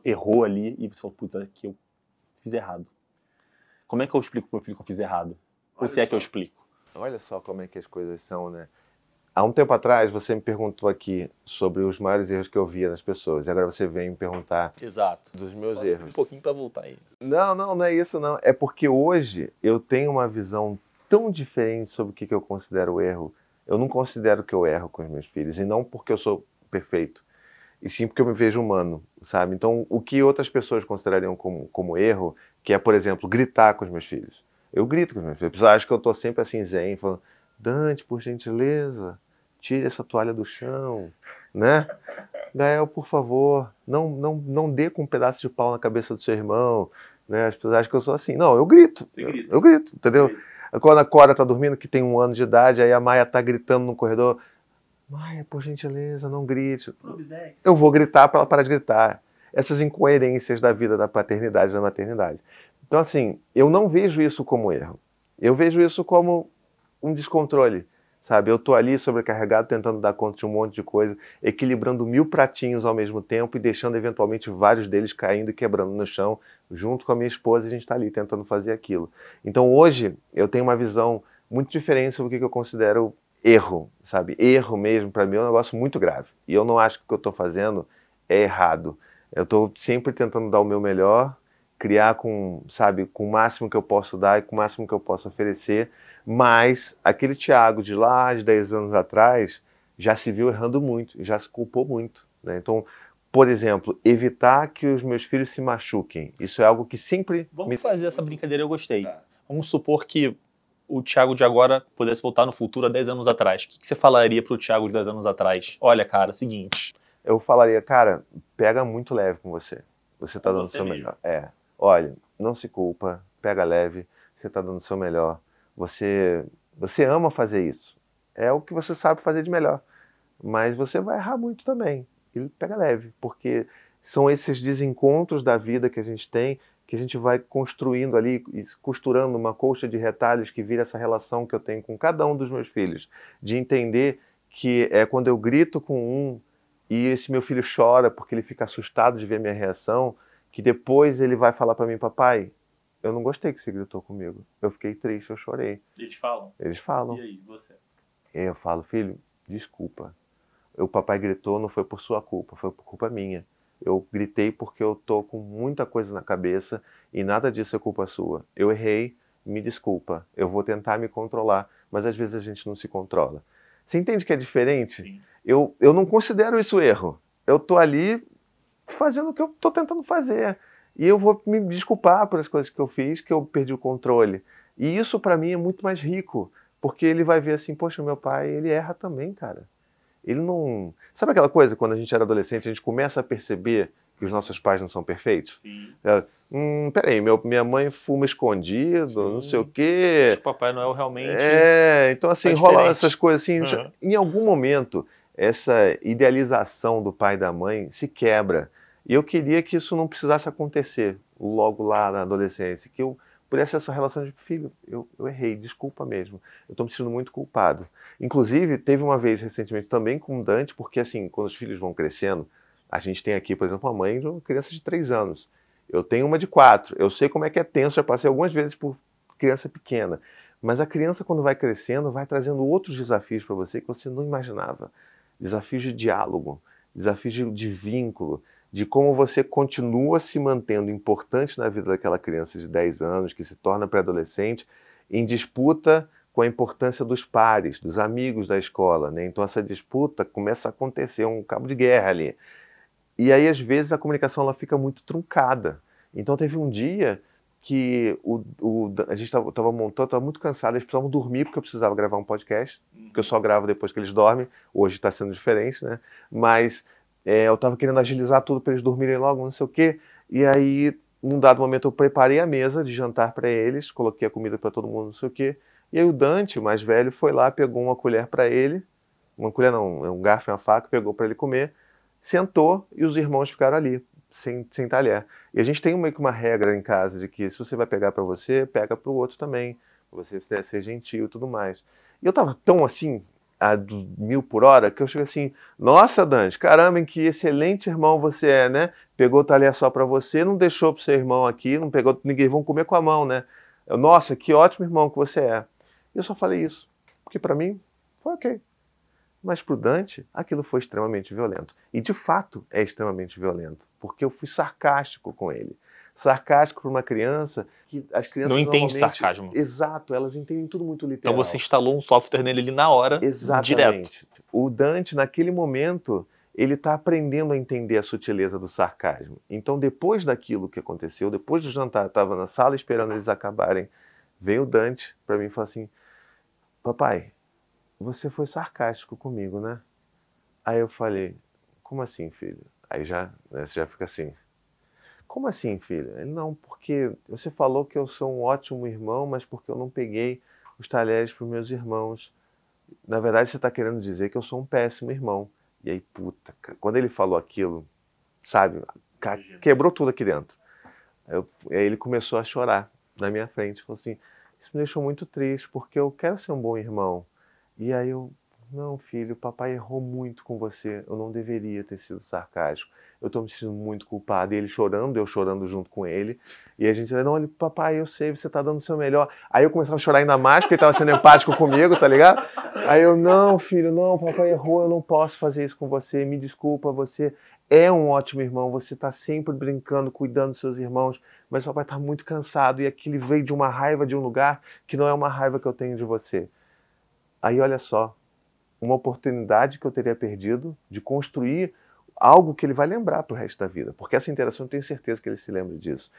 errou ali e você falou, putz, aqui eu fiz errado. Como é que eu explico pro meu filho que eu fiz errado? Ou se é que eu só. explico? Olha só como é que as coisas são, né? Há um tempo atrás você me perguntou aqui sobre os maiores erros que eu via nas pessoas. E agora você vem me perguntar Exato. dos meus Um erros. pouquinho pra voltar aí. Não, não, não é isso não. É porque hoje eu tenho uma visão tão diferente sobre o que que eu considero erro. Eu não considero que eu erro com os meus filhos. E não porque eu sou perfeito. E sim porque eu me vejo humano, sabe? Então, o que outras pessoas considerariam como, como erro, que é, por exemplo, gritar com os meus filhos. Eu grito com os meus filhos. Pessoas acham que eu tô sempre assim, zen, falando, Dante, por gentileza, tire essa toalha do chão, né? Gael, por favor, não, não, não dê com um pedaço de pau na cabeça do seu irmão, né? As pessoas acham que eu sou assim. Não, eu grito. Você Eu, grita. eu grito, entendeu? Quando a Cora tá dormindo, que tem um ano de idade, aí a Maia tá gritando no corredor. Maia, por gentileza, não grite. Eu vou gritar para ela parar de gritar. Essas incoerências da vida da paternidade e da maternidade. Então, assim, eu não vejo isso como erro. Eu vejo isso como um descontrole, sabe? Eu tô ali sobrecarregado, tentando dar conta de um monte de coisa, equilibrando mil pratinhos ao mesmo tempo e deixando eventualmente vários deles caindo e quebrando no chão, junto com a minha esposa, a gente está ali tentando fazer aquilo. Então, hoje, eu tenho uma visão muito diferente sobre o que eu considero erro, sabe? Erro mesmo, para mim, é um negócio muito grave. E eu não acho que o que eu estou fazendo é errado. Eu estou sempre tentando dar o meu melhor, criar com, sabe, com o máximo que eu posso dar e com o máximo que eu posso oferecer, mas aquele Thiago de lá, de 10 anos atrás, já se viu errando muito, já se culpou muito. Né? Então, por exemplo, evitar que os meus filhos se machuquem. Isso é algo que sempre Vamos me fazer essa brincadeira, eu gostei. Tá. Vamos supor que o Thiago de agora pudesse voltar no futuro há 10 anos atrás. O que, que você falaria pro Thiago de 10 anos atrás? Olha, cara, seguinte. eu falaria, cara, pega muito leve com você. Você tá Com dando o seu mesmo. melhor. É. Olha, não se culpa, pega leve, você tá dando o seu melhor. Você, você ama fazer isso. É o que você sabe fazer de melhor. Mas você vai errar muito também. E pega leve, porque são esses desencontros da vida que a gente tem que a gente vai construindo ali, costurando uma colcha de retalhos que vira essa relação que eu tenho com cada um dos meus filhos, de entender que é quando eu grito com um e esse meu filho chora porque ele fica assustado de ver minha reação, que depois ele vai falar para mim, papai, eu não gostei que você gritou comigo. Eu fiquei triste, eu chorei. Eles falam. Eles falam. aí, você? E aí eu falo, filho, desculpa. O papai gritou, não foi por sua culpa, foi por culpa minha. eu gritei porque eu tô com muita coisa na cabeça e nada disso é culpa sua. Eu errei, me desculpa. Eu vou tentar me controlar, mas às vezes a gente não se controla. Você entende que é diferente? Eu, eu não considero isso erro. Eu tô ali fazendo o que eu tô tentando fazer. E eu vou me desculpar por as coisas que eu fiz, que eu perdi o controle. E isso para mim é muito mais rico, porque ele vai ver assim, poxa, meu pai, ele erra também, cara. Ele não. Sabe aquela coisa quando a gente era adolescente, a gente começa a perceber que os nossos pais não são perfeitos? Sim. É, hum, peraí, meu, minha mãe fuma escondido, Sim. não sei o quê. O Papai Noel realmente. É, então assim, rola essas coisas assim. Uhum. Em algum momento, essa idealização do pai e da mãe se quebra. E eu queria que isso não precisasse acontecer logo lá na adolescência, que eu pudesse essa relação de filho, eu, eu errei, desculpa mesmo. Eu estou me sentindo muito culpado. Inclusive, teve uma vez recentemente também com Dante, porque assim, quando os filhos vão crescendo, a gente tem aqui, por exemplo, uma mãe de uma criança de 3 anos. Eu tenho uma de 4. Eu sei como é que é tenso, já passei algumas vezes por criança pequena. Mas a criança, quando vai crescendo, vai trazendo outros desafios para você que você não imaginava. Desafios de diálogo, desafios de, de vínculo, de como você continua se mantendo importante na vida daquela criança de 10 anos, que se torna pré-adolescente, em disputa com a importância dos pares, dos amigos da escola. Né? Então essa disputa começa a acontecer, um cabo de guerra ali. E aí, às vezes, a comunicação ela fica muito truncada. Então teve um dia que o, o a gente estava montando, estava muito cansado, eles precisavam dormir porque eu precisava gravar um podcast, que eu só gravo depois que eles dormem. Hoje está sendo diferente, né? Mas é, eu estava querendo agilizar tudo para eles dormirem logo, não sei o quê. E aí, num dado momento, eu preparei a mesa de jantar para eles, coloquei a comida para todo mundo, não sei o quê. E aí o Dante, o mais velho, foi lá, pegou uma colher para ele, uma colher não, um garfo e uma faca, pegou para ele comer, sentou e os irmãos ficaram ali, sem, sem talher. E a gente tem meio que uma regra em casa de que se você vai pegar para você, pega para o outro também, você ser gentil e tudo mais. E eu estava tão assim, a mil por hora, que eu chego assim, nossa, Dante, caramba, que excelente irmão você é, né? Pegou o talher só para você, não deixou pro seu irmão aqui, não pegou, ninguém vão comer com a mão, né? Eu, nossa, que ótimo irmão que você é. Eu só falei isso, porque para mim foi ok. Mas para o Dante, aquilo foi extremamente violento. E de fato é extremamente violento, porque eu fui sarcástico com ele sarcástico para uma criança que as crianças não entende sarcasmo. Exato, elas entendem tudo muito literal. Então você instalou um software nele ali na hora, Exatamente. direto. O Dante naquele momento ele está aprendendo a entender a sutileza do sarcasmo. Então depois daquilo que aconteceu, depois do jantar, estava na sala esperando eles acabarem, veio o Dante para mim e falou assim: "Papai, você foi sarcástico comigo, né?" Aí eu falei: "Como assim, filho?" Aí já, né, você já fica assim, como assim, filho? Ele, não, porque você falou que eu sou um ótimo irmão, mas porque eu não peguei os talheres para os meus irmãos. Na verdade, você está querendo dizer que eu sou um péssimo irmão. E aí, puta, quando ele falou aquilo, sabe, quebrou tudo aqui dentro. Eu, aí ele começou a chorar na minha frente. Falou assim: Isso me deixou muito triste, porque eu quero ser um bom irmão. E aí eu, não, filho, papai errou muito com você. Eu não deveria ter sido sarcástico eu estou me sentindo muito culpado. E ele chorando, eu chorando junto com ele. E a gente vai, não, ele, papai, eu sei, você está dando o seu melhor. Aí eu começava a chorar ainda mais, porque ele estava sendo empático comigo, tá ligado? Aí eu, não, filho, não, papai errou, eu não posso fazer isso com você, me desculpa, você é um ótimo irmão, você está sempre brincando, cuidando dos seus irmãos, mas o papai está muito cansado e aquilo veio de uma raiva de um lugar que não é uma raiva que eu tenho de você. Aí olha só, uma oportunidade que eu teria perdido de construir algo que ele vai lembrar para o resto da vida, porque essa interação eu tenho certeza que ele se lembra disso.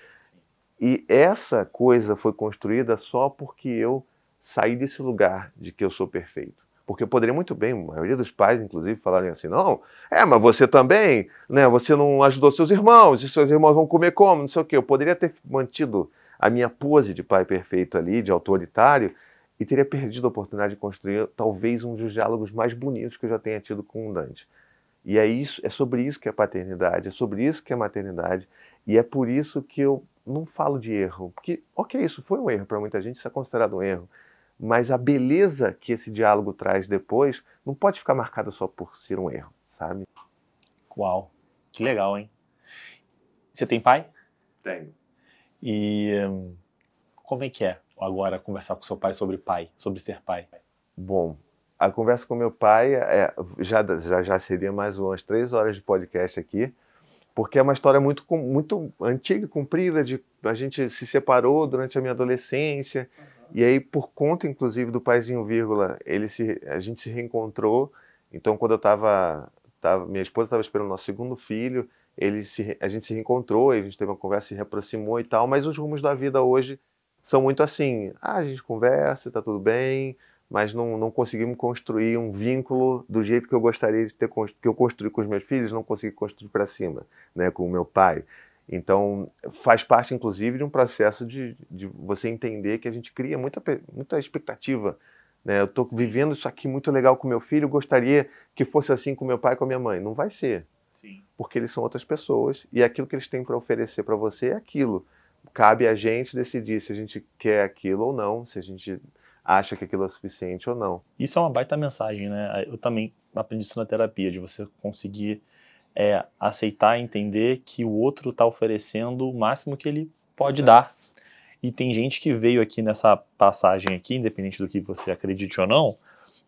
E essa coisa foi construída só porque eu saí desse lugar de que eu sou perfeito. Porque eu poderia muito bem, a maioria dos pais, inclusive, falarem assim: não, é, mas você também, né? Você não ajudou seus irmãos, e seus irmãos vão comer como, não sei o quê. Eu poderia ter mantido a minha pose de pai perfeito ali, de autoritário, e teria perdido a oportunidade de construir talvez um dos diálogos mais bonitos que eu já tenha tido com o Dante. E é, isso, é sobre isso que é paternidade, é sobre isso que é maternidade. E é por isso que eu não falo de erro. Porque, ok, isso foi um erro para muita gente, isso é considerado um erro. Mas a beleza que esse diálogo traz depois não pode ficar marcada só por ser um erro, sabe? Uau, que legal, hein? Você tem pai? Tenho. E hum, como é que é agora conversar com seu pai sobre pai, sobre ser pai? Bom, a conversa com meu pai é, já, já, já seria mais umas três horas de podcast aqui, porque é uma história muito, muito antiga, comprida, de a gente se separou durante a minha adolescência, uhum. e aí por conta, inclusive, do paizinho vírgula, ele se, a gente se reencontrou, então quando eu estava, tava, minha esposa estava esperando nosso segundo filho, ele se, a gente se reencontrou, a gente teve uma conversa, se reaproximou e tal, mas os rumos da vida hoje são muito assim, ah, a gente conversa, tá tudo bem, mas não, não conseguimos construir um vínculo do jeito que eu gostaria de ter que eu construí com os meus filhos, não consegui construir para cima, né, com o meu pai. Então, faz parte, inclusive, de um processo de, de você entender que a gente cria muita, muita expectativa. Né? Eu estou vivendo isso aqui muito legal com meu filho, gostaria que fosse assim com meu pai e com a minha mãe. Não vai ser. Sim. Porque eles são outras pessoas e aquilo que eles têm para oferecer para você é aquilo. Cabe a gente decidir se a gente quer aquilo ou não, se a gente acha que aquilo é suficiente ou não. Isso é uma baita mensagem, né? Eu também aprendi isso na terapia, de você conseguir é, aceitar, entender que o outro está oferecendo o máximo que ele pode dar. E tem gente que veio aqui nessa passagem aqui, independente do que você acredite ou não,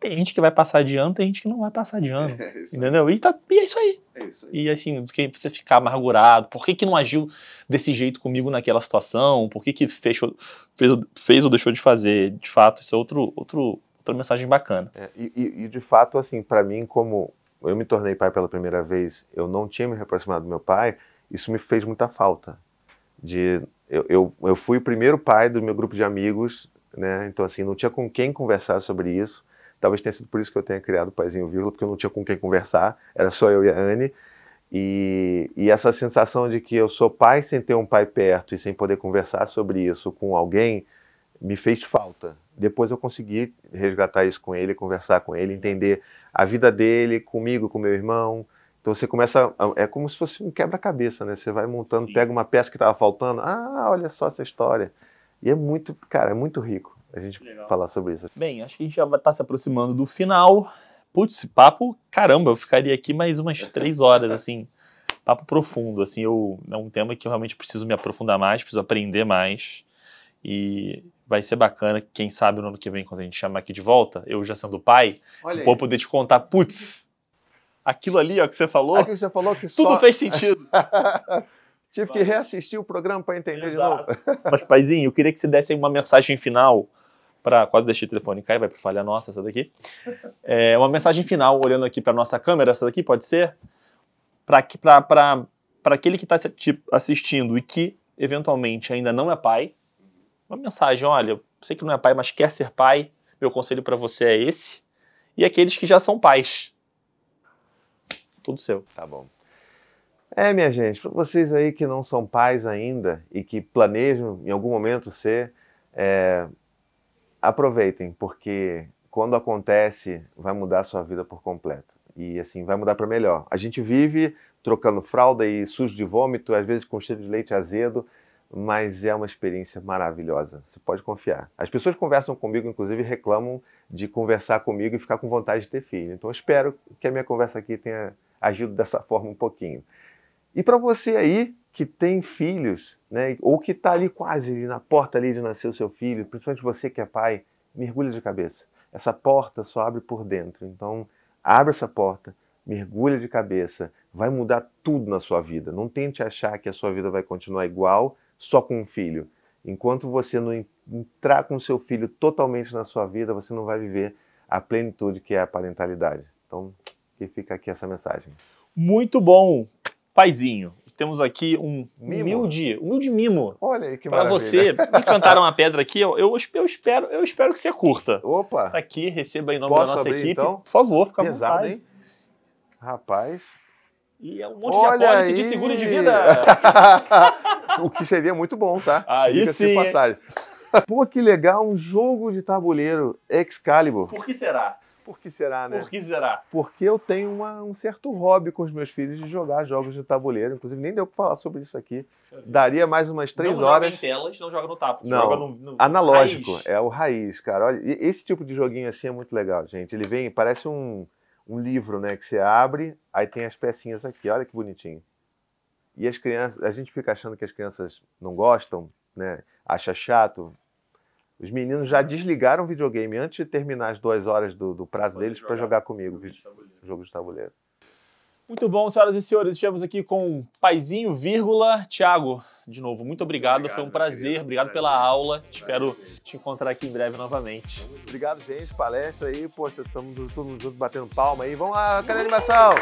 tem gente que vai passar de ano, tem gente que não vai passar de ano. É entendeu? E, tá, e é isso aí. É isso aí. E assim, você ficar amargurado, por que, que não agiu desse jeito comigo naquela situação? Por que, que fechou, fez, fez ou deixou de fazer? De fato, isso é outro, outro, outra mensagem bacana. É, e, e, de fato, assim, para mim, como eu me tornei pai pela primeira vez, eu não tinha me aproximado do meu pai, isso me fez muita falta. De, eu, eu, eu fui o primeiro pai do meu grupo de amigos, né? Então, assim, não tinha com quem conversar sobre isso Talvez tenha sido por isso que eu tenha criado o Paizinho Vírgula, porque eu não tinha com quem conversar, era só eu e a Anne. E, e, essa sensação de que eu sou pai sem ter um pai perto e sem poder conversar sobre isso com alguém me fez falta. Depois eu consegui resgatar isso com ele, conversar com ele, entender a vida dele, comigo, com meu irmão. Então você começa, é como se fosse um quebra-cabeça, né? Você vai montando, Sim. pega uma peça que estava faltando, ah, olha só essa história. E é muito, cara, é muito rico a gente Legal. falar sobre isso. Bem, acho que a gente já vai estar tá se aproximando do final. Putz, papo, caramba, eu ficaria aqui mais umas três horas, assim, papo profundo, assim, eu, é um tema que eu realmente preciso me aprofundar mais, preciso aprender mais, e vai ser bacana, quem sabe no ano que vem, quando a gente chamar aqui de volta, eu já sendo pai, vou poder te contar, putz, aquilo ali, ó, que você falou, aquilo que você falou que tudo só... fez sentido. Tive que reassistir o programa para entender Exato. de novo. Mas, paizinho, eu queria que você desse uma mensagem final para quase deixei o telefone cair, vai para falha nossa essa daqui. É, uma mensagem final, olhando aqui para nossa câmera, essa daqui pode ser para aquele que está assistindo e que eventualmente ainda não é pai. Uma mensagem, olha, eu sei que não é pai, mas quer ser pai. Meu conselho para você é esse. E aqueles que já são pais. Tudo seu. Tá bom. É, minha gente, para vocês aí que não são pais ainda e que planejam em algum momento ser, é, aproveitem, porque quando acontece, vai mudar a sua vida por completo. E assim, vai mudar para melhor. A gente vive trocando fralda e sujo de vômito, às vezes com cheiro de leite azedo, mas é uma experiência maravilhosa. Você pode confiar. As pessoas conversam comigo, inclusive reclamam de conversar comigo e ficar com vontade de ter filho. Então, espero que a minha conversa aqui tenha agido dessa forma um pouquinho. E para você aí que tem filhos, né, ou que está ali quase na porta ali de nascer o seu filho, principalmente você que é pai, mergulha de cabeça. Essa porta só abre por dentro. Então, abre essa porta, mergulha de cabeça, vai mudar tudo na sua vida. Não tente achar que a sua vida vai continuar igual só com um filho. Enquanto você não entrar com seu filho totalmente na sua vida, você não vai viver a plenitude que é a parentalidade. Então, que fica aqui essa mensagem. Muito bom, paizinho temos aqui um mimo. humilde, humilde mimo. Olha aí que Para você, me cantaram uma pedra aqui, eu, eu, eu, espero, eu espero que você curta. Opa! Tá aqui, receba em nome Posso da nossa abrir, equipe. Então? Por favor, fica Pesado, à vontade. Hein? Rapaz. E é um monte Olha de apólice de seguro de vida. o que seria muito bom, tá? Aí Fica sim. Passagem. Pô, que legal, um jogo de tabuleiro Excalibur. Por que será? Por que será, né? Por que será? Porque eu tenho uma, um certo hobby com os meus filhos de jogar jogos de tabuleiro. Inclusive, nem deu para falar sobre isso aqui. Daria mais umas três não horas. Não joga em telas, não joga no tapo. Não, joga no, no analógico. Raiz. É o raiz, cara. Olha, esse tipo de joguinho assim é muito legal, gente. Ele vem, parece um, um livro, né? Que você abre, aí tem as pecinhas aqui. Olha que bonitinho. E as crianças, a gente fica achando que as crianças não gostam, né? Acha chato. Os meninos já desligaram o videogame antes de terminar as duas horas do, do prazo Pode deles para jogar comigo. Jogo de, jogo de tabuleiro. Muito bom, senhoras e senhores. Estamos aqui com Paizinho, vírgula, Thiago. De novo, muito obrigado. obrigado Foi um prazer. Querido, obrigado prazer. pela aula. Espero te encontrar aqui em breve novamente. Obrigado, gente. Palestra aí. Poxa, estamos todos juntos batendo palma aí. Vamos lá, cadê a animação?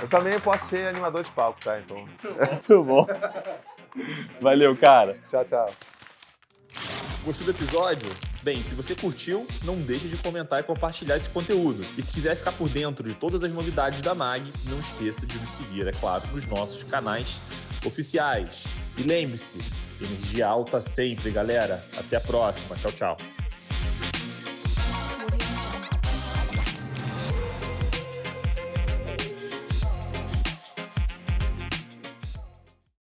Eu também posso ser animador de palco, tá? Então. Muito bom. Valeu, cara. Tchau, tchau. Gostou do episódio? Bem, se você curtiu, não deixe de comentar e compartilhar esse conteúdo. E se quiser ficar por dentro de todas as novidades da MAG, não esqueça de nos seguir, é claro, nos nossos canais oficiais. E lembre-se, energia alta sempre, galera. Até a próxima. Tchau, tchau.